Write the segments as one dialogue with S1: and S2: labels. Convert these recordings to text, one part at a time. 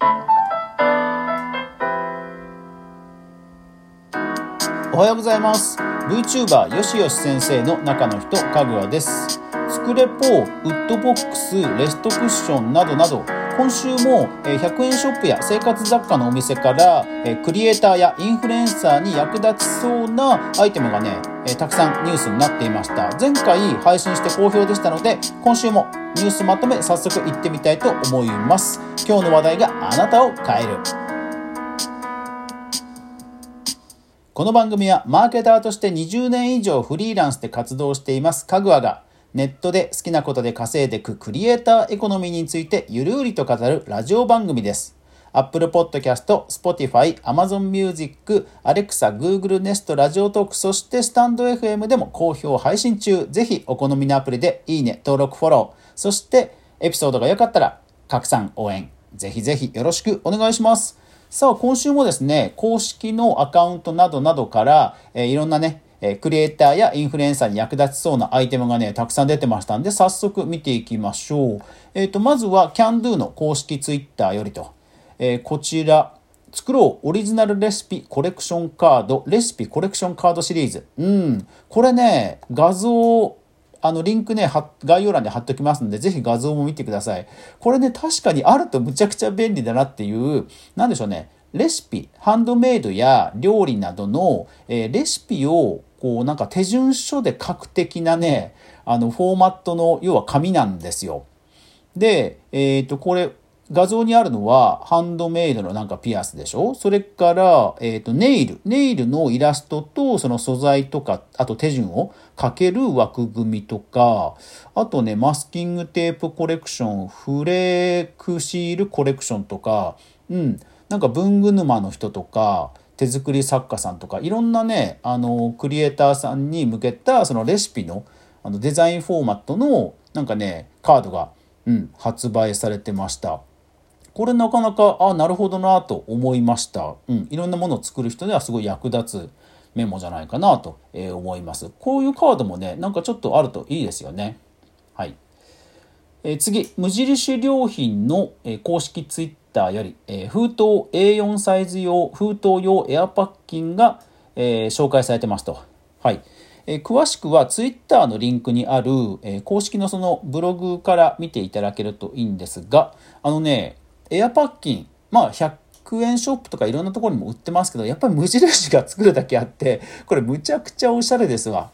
S1: おはようございます。VTuber よしよし先生の中の人かぐわです。スクレポウッドボックスレストクッションなどなど今週も100円ショップや生活雑貨のお店からクリエイターやインフルエンサーに役立ちそうなアイテムがねたくさんニュースになっていました。前回配信して好評でしたので今週もニュースまとめ早速いってみたいと思います。今日の話題があなたを変える。この番組はマーケターとして20年以上フリーランスで活動していますかぐわがネットで好きなことで稼いでいくクリエイターエコノミーについてゆるりと語るラジオ番組です。Apple Podcast、Spotify、Amazon Music、Alexa、Google Nest、ラジオトーク、そしてスタンド FM でも好評配信中。ぜひお好みのアプリでいいね、登録、フォロー、そしてエピソードが良かったら拡散、応援、ぜひぜひよろしくお願いします。さあ、今週もですね、公式のアカウントなどなどから、えー、いろんなね、えクリエイターやインフルエンサーに役立ちそうなアイテムがね、たくさん出てましたんで、早速見ていきましょう。えっ、ー、と、まずは CanDo の公式 Twitter よりと、えー、こちら、作ろうオリジナルレシピコレクションカード、レシピコレクションカードシリーズ。うん。これね、画像、あの、リンクね、概要欄で貼っときますので、ぜひ画像も見てください。これね、確かにあるとむちゃくちゃ便利だなっていう、なんでしょうね。レシピ、ハンドメイドや料理などの、えー、レシピをこうなんか手順書で書く的なね、あのフォーマットの要は紙なんですよ。で、えっ、ー、と、これ画像にあるのはハンドメイドのなんかピアスでしょ？それから、えっ、ー、と、ネイル。ネイルのイラストとその素材とか、あと手順を書ける枠組みとか、あとね、マスキングテープコレクション、フレークシールコレクションとか、うん、なんか文具沼の人とか、手作り作家さんとかいろんなねあのクリエイターさんに向けたそのレシピのあのデザインフォーマットのなんかねカードが、うん、発売されてました。これなかなかあなるほどなと思いました、うん、いろんなものを作る人にはすごい役立つメモじゃないかなと思います。こういうカードもねなんかちょっとあるといいですよね。はい。え次無印良品のえ公式ツイッターより、え、封筒 A4 サイズ用封筒用エアパッキンが、え、紹介されてますと。はい。え、詳しくはツイッターのリンクにある、え、公式のそのブログから見ていただけるといいんですが、あのね、エアパッキン、まあ100円ショップとかいろんなところにも売ってますけど、やっぱり無印が作るだけあって、これむちゃくちゃおしゃれですわ。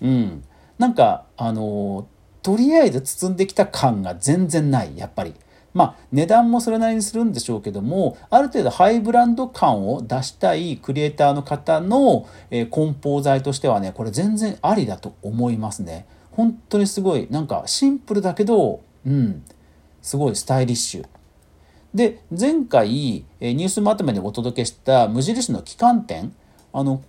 S1: うん。なんか、あの、とりあえず包んできた感が全然ない、やっぱり。まあ値段もそれなりにするんでしょうけどもある程度ハイブランド感を出したいクリエイターの方の、え梱包材としてはねこれ全然ありだと思いますね本当にすごいなんかシンプルだけどうんすごいスタイリッシュで前回えニュースまとめでお届けした無印の旗艦店あの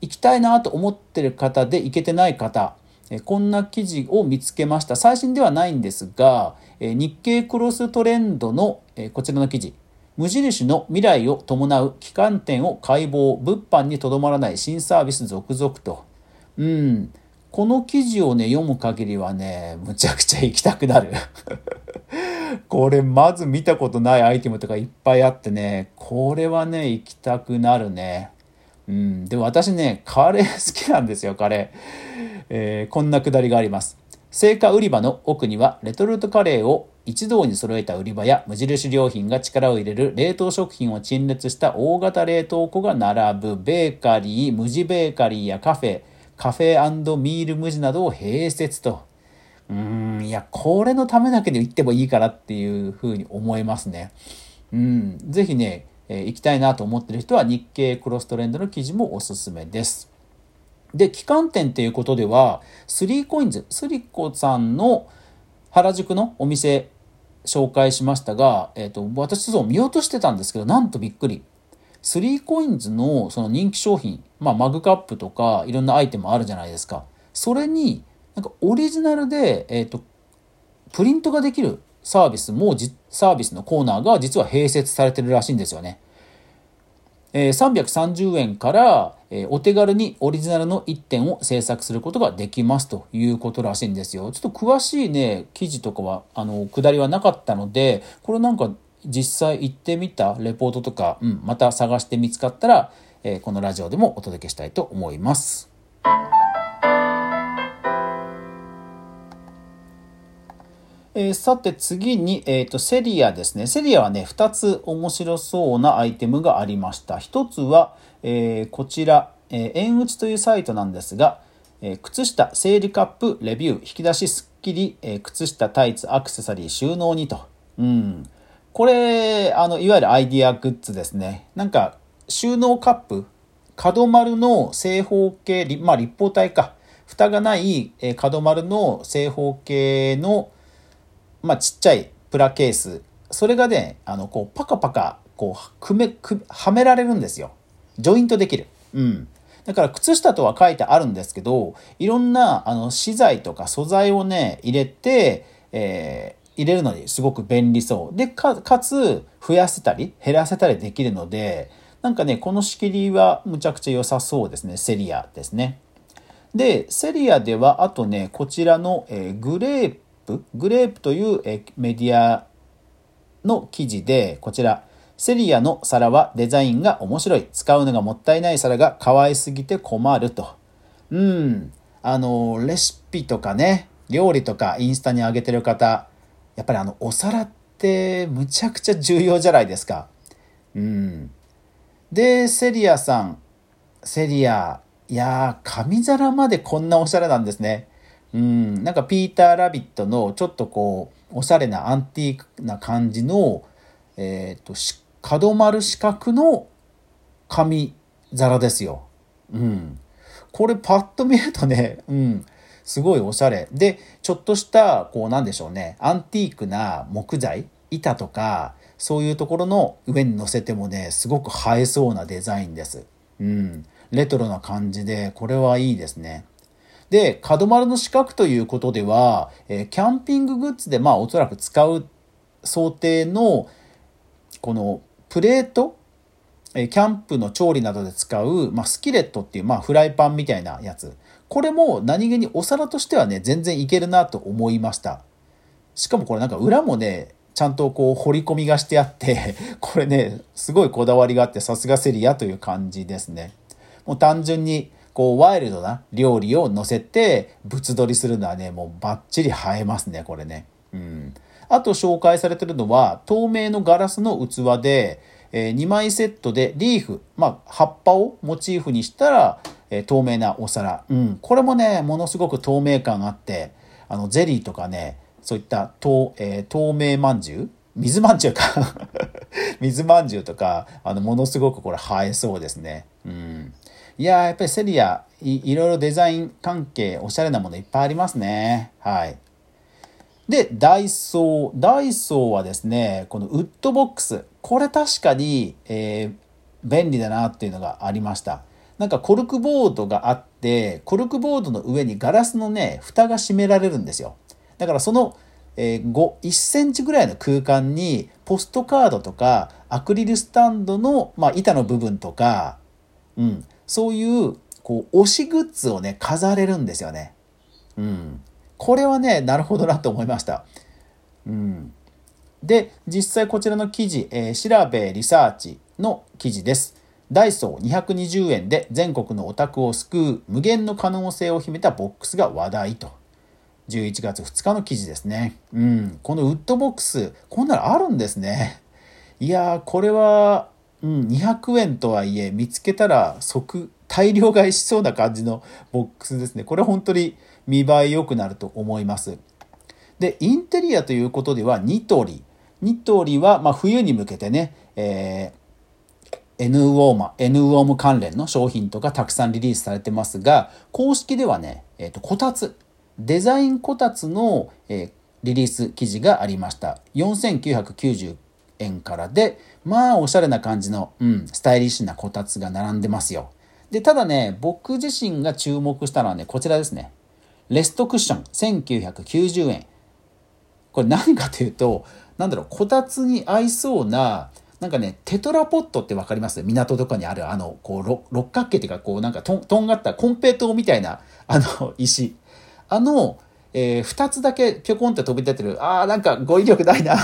S1: 行きたいなと思ってる方で行けてない方こんな記事を見つけました。最新ではないんですが日経クロストレンドのこちらの記事。無印の未来を伴う旗艦店を解剖。物販にとどまらない新サービス続々と。うん。この記事をね読む限りはねむちゃくちゃ行きたくなる。これまず見たことないアイテムとかいっぱいあってねこれはね行きたくなるね。うん。で私ねカレー好きなんですよカレー、えー、こんなくだりがあります青果売り場の奥にはレトルトカレーを一堂に揃えた売り場や無印良品が力を入れる冷凍食品を陳列した大型冷凍庫が並ぶベーカリー、無地ベーカリーやカフェ、カフェミール無地などを併設と。うーん、いや、これのためだけで行ってもいいかなっていうふうに思いますね。うん、ぜひね、えー、行きたいなと思ってる人は日経クロストレンドの記事もおすすめです。で、旗艦店っていうことでは、スリーコインズ、スリコさんの原宿のお店紹介しましたが、えっ、ー、と、私そう見ようとしてたんですけど、なんとびっくり。スリーコインズのその人気商品、まあマグカップとかいろんなアイテムあるじゃないですか。それに、なんかオリジナルで、えっ、ー、と、プリントができるサービスも、サービスのコーナーが実は併設されてるらしいんですよね。え330円から、えお手軽にオリジナルの1点を制作することができますということらしいんですよ。ちょっと詳しいね、記事とかは、あの、下りはなかったので、これなんか実際行ってみたレポートとか、うん、また探して見つかったら、え、このラジオでもお届けしたいと思います。えー、さて次に、えーと、セリアですね。セリアはね、2つ面白そうなアイテムがありました。1つは、えー、こちら、えー、縁打ちというサイトなんですが、えー、靴下、整理カップ、レビュー、引き出しすっきり、えー、靴下、タイツ、アクセサリー、収納にと。うん。これ、あの、いわゆるアイディアグッズですね。なんか、収納カップ、角丸の正方形、まあ立方体か。蓋がない、えー、角丸の正方形の、まあ、ちっちゃいプラケース。それがね、あの、こう、パカパカ、こう、くめ、く、はめられるんですよ。ジョイントできる。うん。だから靴下とは書いてあるんですけど、いろんなあの資材とか素材をね、入れて、えー、入れるのにすごく便利そう。で、か、つ、増やせたり、減らせたりできるので、なんかね、この仕切りはむちゃくちゃ良さそうですね。セリアですね。で、セリアでは、あとね、こちらの、えー、グレープ、グレープという、メディアの記事で、こちら、セリアの皿はデザインが面白い。使うのがもったいない皿が可愛すぎて困ると。うん。あの、レシピとかね、料理とかインスタに上げてる方、やっぱりあの、お皿ってむちゃくちゃ重要じゃないですか。うん。で、セリアさん、セリア、いやー、紙皿までこんなおしゃれなんですね。うん、なんかピーター・ラビットのちょっとこう、おしゃれなアンティークな感じの、えっ、ー、と、角丸四角の紙皿ですよ。うん。これパッと見るとね、うん。すごいおしゃれ。で、ちょっとした、こうなんでしょうね、アンティークな木材、板とか、そういうところの上に乗せてもね、すごく映えそうなデザインです。うん。レトロな感じで、これはいいですね。で、角丸の四角ということでは、え、キャンピンググッズで、まあおそらく使う想定の、このプレート、えキャンプの調理などで使う、まあ、スキレットっていう、まあ、フライパンみたいなやつ。これも何気にお皿としてはね、全然いけるなと思いました。しかもこれなんか裏もね、ちゃんとこう掘り込みがしてあって これね、すごいこだわりがあってさすがセリアという感じですね。もう単純にこうワイルドな料理を乗せて物撮りするのはね、もうバッチリ映えますね、これね。うん。あと紹介されてるのは、透明のガラスの器で、えー、2枚セットでリーフ、まあ、葉っぱをモチーフにしたら、えー、透明なお皿。うん。これもね、ものすごく透明感があって、あの、ゼリーとかね、そういった透,、えー、透明まんじゅう？水まんじゅうか 水まんじゅうとか、あの、ものすごくこれ映えそうですね。うん。いややっぱりセリアい、いろいろデザイン関係、おしゃれなものいっぱいありますね。はい。で、ダイソー。ダイソーはですね、このウッドボックス。これ確かに、えー、便利だなっていうのがありました。なんかコルクボードがあって、コルクボードの上にガラスのね、蓋が閉められるんですよ。だからその、えー、5、1センチぐらいの空間に、ポストカードとか、アクリルスタンドの、まあ、板の部分とか、うん、そういう、こう、押しグッズをね、飾れるんですよね。うん。これはね、なるほどなと思いました。うん。で、実際こちらの記事、えー、調べリサーチの記事です。ダイソー220円で全国のオタクを救う無限の可能性を秘めたボックスが話題と。11月2日の記事ですね。うん。このウッドボックス、こんなのあるんですね。いやー、これは、うん、200円とはいえ、見つけたら即、大量買いしそうな感じのボックスですね。これ本当に見栄え良くなると思います。で、インテリアということではニトリ。ニトリは、ま冬に向けてね、えー、N ウォーマ、N ウォーム関連の商品とかたくさんリリースされてますが、公式ではね、えっ、ー、と、こたつ、デザインこたつの、えー、リリース記事がありました。4990円からで、まあ、おしゃれな感じの、うん、スタイリッシュなこたつが並んでますよ。で、ただね、僕自身が注目したのはね、こちらですね。レストクッション1990円。これ何かというと、なんだろう、こたつに合いそうな、なんかね、テトラポットってわかります？港とかにある、あの、こう、六角形っていうか、こう、なんかとん、とんがったコンペイトみたいな、あの、石。あの、えー、2つだけぴょこんって飛び出てる。あー、なんか語彙力ないな。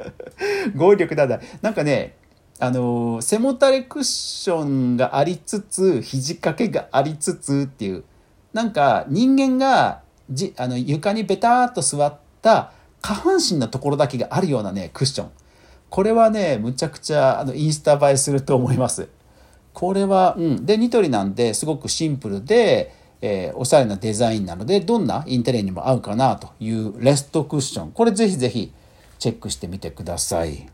S1: 語彙力ないな。なんかね、あのー、背もたれクッションがありつつ、肘掛けがありつつっていう、なんか人間がじあの床にベターっと座った下半身のところだけがあるようなね、クッション。これはね、むちゃくちゃあのインスタ映えすると思います。これは、うん。で、ニトリなんですごくシンプルで、えー、おしゃれなデザインなので、どんなインテリアにも合うかなというレストクッション。これぜひぜひチェックしてみてください。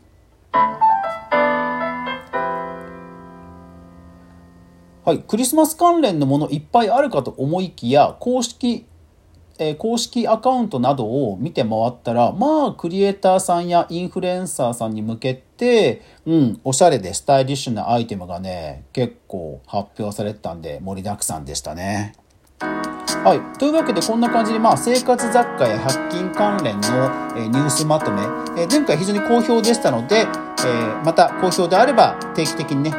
S1: はい、クリスマス関連のものいっぱいあるかと思いきや公式、え、公式アカウントなどを見て回ったらまあクリエイターさんやインフルエンサーさんに向けて、うん、おしゃれでスタイリッシュなアイテムがね結構発表されてたんで盛りだくさんでしたね。はい。というわけで、こんな感じで、まあ、生活雑貨や100均関連の、えー、ニュースまとめ、えー、前回非常に好評でしたので、えー、また好評であれば、定期的にね、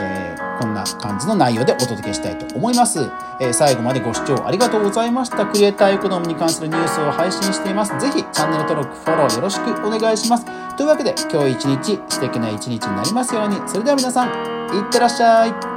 S1: えこんな感じの内容でお届けしたいと思います。え最後までご視聴ありがとうございました。クリエイターエコノミーに関するニュースを配信しています。ぜひ、チャンネル登録、フォローよろしくお願いします。というわけで、今日一日、素敵な一日になりますように。それでは皆さん、いってらっしゃい。